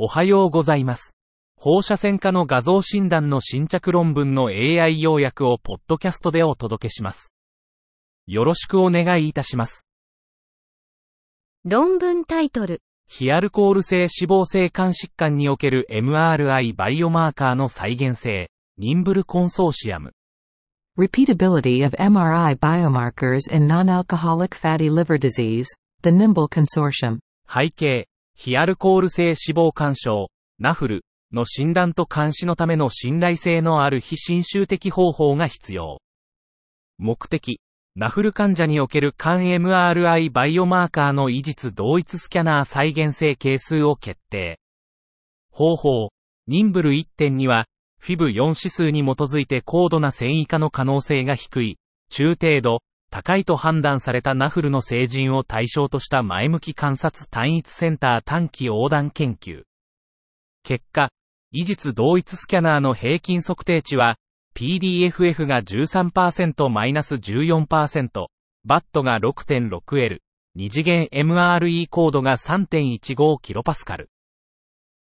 おはようございます。放射線科の画像診断の新着論文の AI 要約をポッドキャストでお届けします。よろしくお願いいたします。論文タイトル、非アルコール性脂肪性肝疾患における MRI バイオマーカーの再現性、ニンブルコンソーシアム。Repeatability of MRI biomarkers in non-alcoholic fatty liver disease, the NIMBLE Consortium. 背景、非アルコール性脂肪肝症、ナフルの診断と監視のための信頼性のある非侵襲的方法が必要。目的、ナフル患者における肝 MRI バイオマーカーの異実同一スキャナー再現性係数を決定。方法、ニンブル1.2は、フィブ4指数に基づいて高度な繊維化の可能性が低い、中程度、高いと判断されたナフルの成人を対象とした前向き観察単一センター短期横断研究。結果、異実同一スキャナーの平均測定値は、PDFF が 13%-14%、BAT が 6.6L、二次元 MRE コードが 3.15kPa。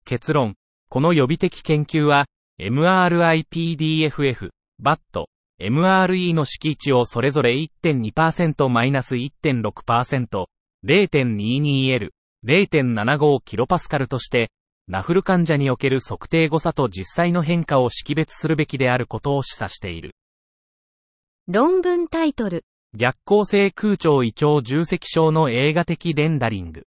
結論、この予備的研究は、MRI-PDFF、BAT、MRE の式値をそれぞれ 1.2%-1.6%、0.22L、0.75kPa として、ナフル患者における測定誤差と実際の変化を識別するべきであることを示唆している。論文タイトル、逆行性空調胃腸重積症の映画的レンダリング。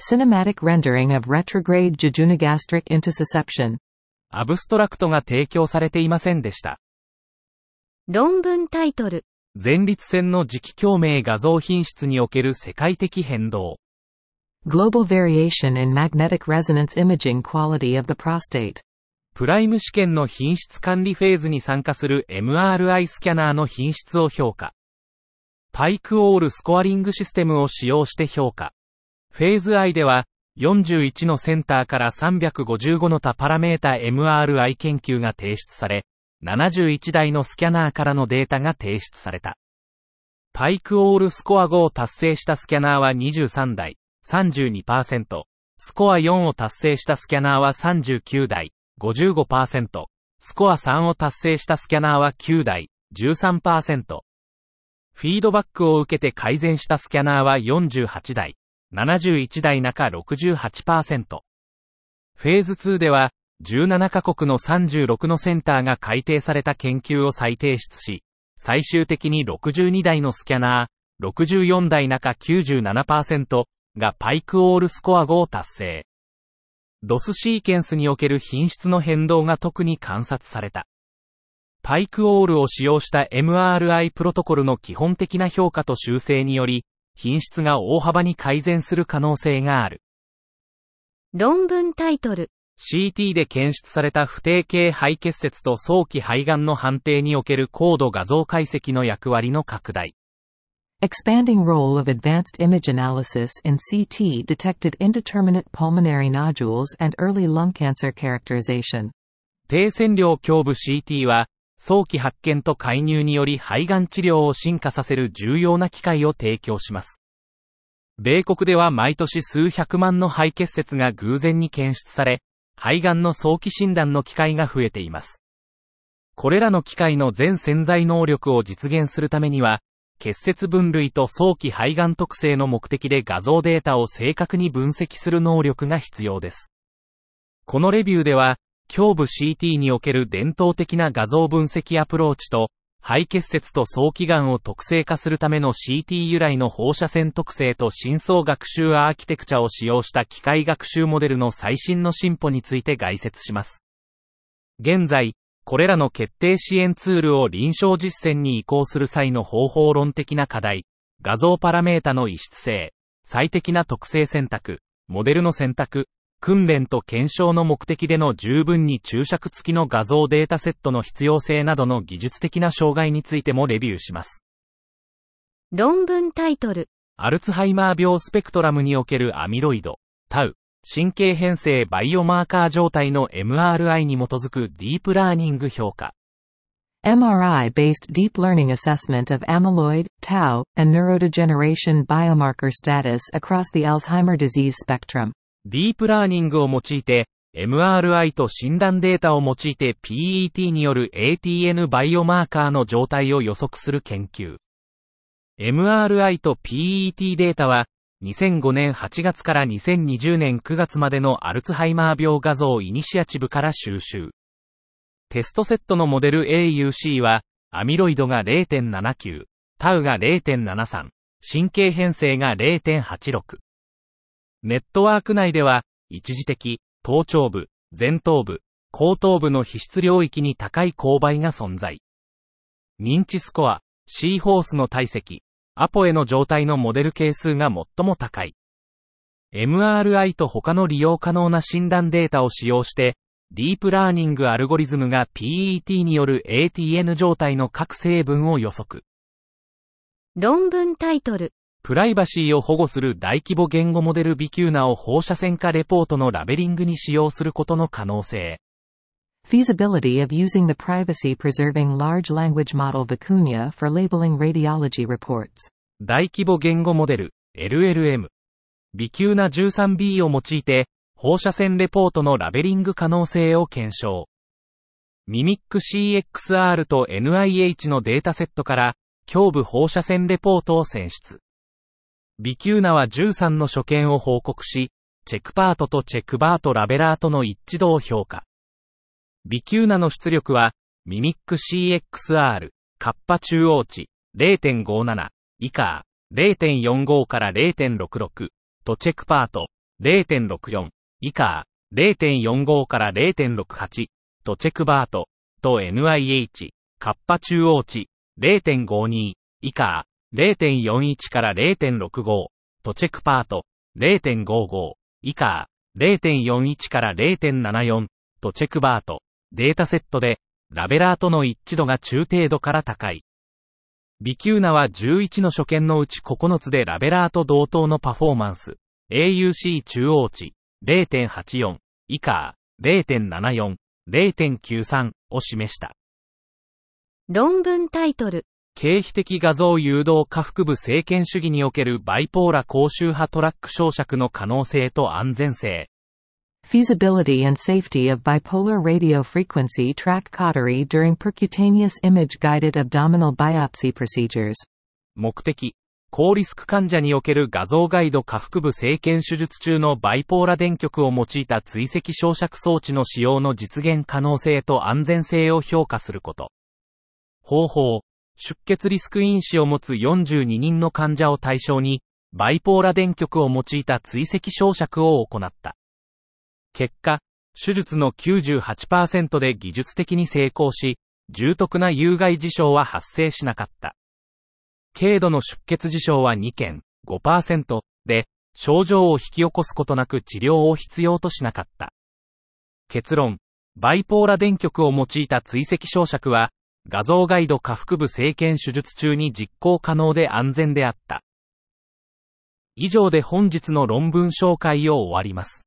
Cinematic rendering of retrograde jejunogastric intussusception. アブストラクトが提供されていませんでした。論文タイトル、前立腺の磁気共鳴画像品質における世界的変動。Global variation in magnetic resonance imaging quality of the prostate. プライム試験の品質管理フェーズに参加する MRI スキャナーの品質を評価。パイクオールスコアリングシステムを使用して評価。フェーズ I では、41のセンターから355の他パラメータ MRI 研究が提出され、71台のスキャナーからのデータが提出された。パイクオールスコア5を達成したスキャナーは23台、32%。スコア4を達成したスキャナーは39台、55%。スコア3を達成したスキャナーは9台、13%。フィードバックを受けて改善したスキャナーは48台、71台中68%。フェーズ2では、17カ国の36のセンターが改定された研究を再提出し、最終的に62台のスキャナー、64台中97%がパイクオールスコア5を達成。ドスシーケンスにおける品質の変動が特に観察された。パイクオールを使用した MRI プロトコルの基本的な評価と修正により、品質が大幅に改善する可能性がある。論文タイトル、CT で検出された不定形肺結節と早期肺がんの判定における高度画像解析の役割の拡大。Expanding role of advanced image analysis in CT detected indeterminate pulmonary nodules and early lung cancer characterization. 低線量胸部 CT は、早期発見と介入により肺がん治療を進化させる重要な機会を提供します。米国では毎年数百万の肺結節が偶然に検出され、肺がんの早期診断の機会が増えています。これらの機械の全潜在能力を実現するためには、結節分類と早期肺がん特性の目的で画像データを正確に分析する能力が必要です。このレビューでは、胸部 CT における伝統的な画像分析アプローチと、肺結節と早期がんを特性化するための CT 由来の放射線特性と深層学習アーキテクチャを使用した機械学習モデルの最新の進歩について概説します。現在、これらの決定支援ツールを臨床実践に移行する際の方法論的な課題、画像パラメータの異質性、最適な特性選択、モデルの選択、訓練と検証の目的での十分に注釈付きの画像データセットの必要性などの技術的な障害についてもレビューします。論文タイトル、アルツハイマー病スペクトラムにおけるアミロイド、タウ、神経変性バイオマーカー状態の MRI に基づくディープラーニング評価。MRI-based deep learning assessment of amyloid, tau, and neurodegeneration biomarker status across the Alzheimer disease spectrum. ディープラーニングを用いて、MRI と診断データを用いて PET による ATN バイオマーカーの状態を予測する研究。MRI と PET データは、2005年8月から2020年9月までのアルツハイマー病画像イニシアチブから収集。テストセットのモデル AUC は、アミロイドが0.79、タウが0.73、神経変性が0.86。ネットワーク内では、一時的、頭頂部、前頭部、後頭部の皮質領域に高い勾配が存在。認知スコア、シーホースの体積、アポエの状態のモデル係数が最も高い。MRI と他の利用可能な診断データを使用して、ディープラーニングアルゴリズムが PET による ATN 状態の各成分を予測。論文タイトル。プライバシーを保護する大規模言語モデルビキューナを放射線化レポートのラベリングに使用することの可能性。Feasibility of using the privacy-preserving large language model Vicuña for labeling radiology reports. 大規模言語モデル、LLM。ビキューナ 13B を用いて、放射線レポートのラベリング可能性を検証。ミミック CXR と NIH のデータセットから、胸部放射線レポートを選出。ビキューナは13の所見を報告し、チェックパートとチェックバートラベラーとの一致度を評価。ビキューナの出力は、ミミック CXR、カッパ中央値、0.57、以下、0.45から0.66、とチェックパート、0.64、以下、0.45から0.68、とチェックバート、と NIH、カッパ中央値、0.52、以下、0.41から0.65、とチェックパート、0.55、以下、0.41から0.74、とチェックバート、データセットで、ラベラーとの一致度が中程度から高い。ビキューナは11の所見のうち9つでラベラーと同等のパフォーマンス、AUC 中央値、0.84、以下、0.74、0.93を示した。論文タイトル。経費的画像誘導下腹部政権主義におけるバイポーラ高周波トラック照射の可能性と安全性。Feasibility and safety of bipolar radio frequency track cautery during percutaneous image guided abdominal biopsy procedures. 目的。高リスク患者における画像ガイド下腹部生検手術中のバイポーラ電極を用いた追跡照射装置の使用の実現可能性と安全性を評価すること。方法。出血リスク因子を持つ42人の患者を対象に、バイポーラ電極を用いた追跡照射を行った。結果、手術の98%で技術的に成功し、重篤な有害事象は発生しなかった。軽度の出血事象は2件、5%で、症状を引き起こすことなく治療を必要としなかった。結論、バイポーラ電極を用いた追跡照射は、画像ガイド下腹部生検手術中に実行可能で安全であった。以上で本日の論文紹介を終わります。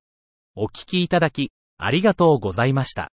お聞きいただき、ありがとうございました。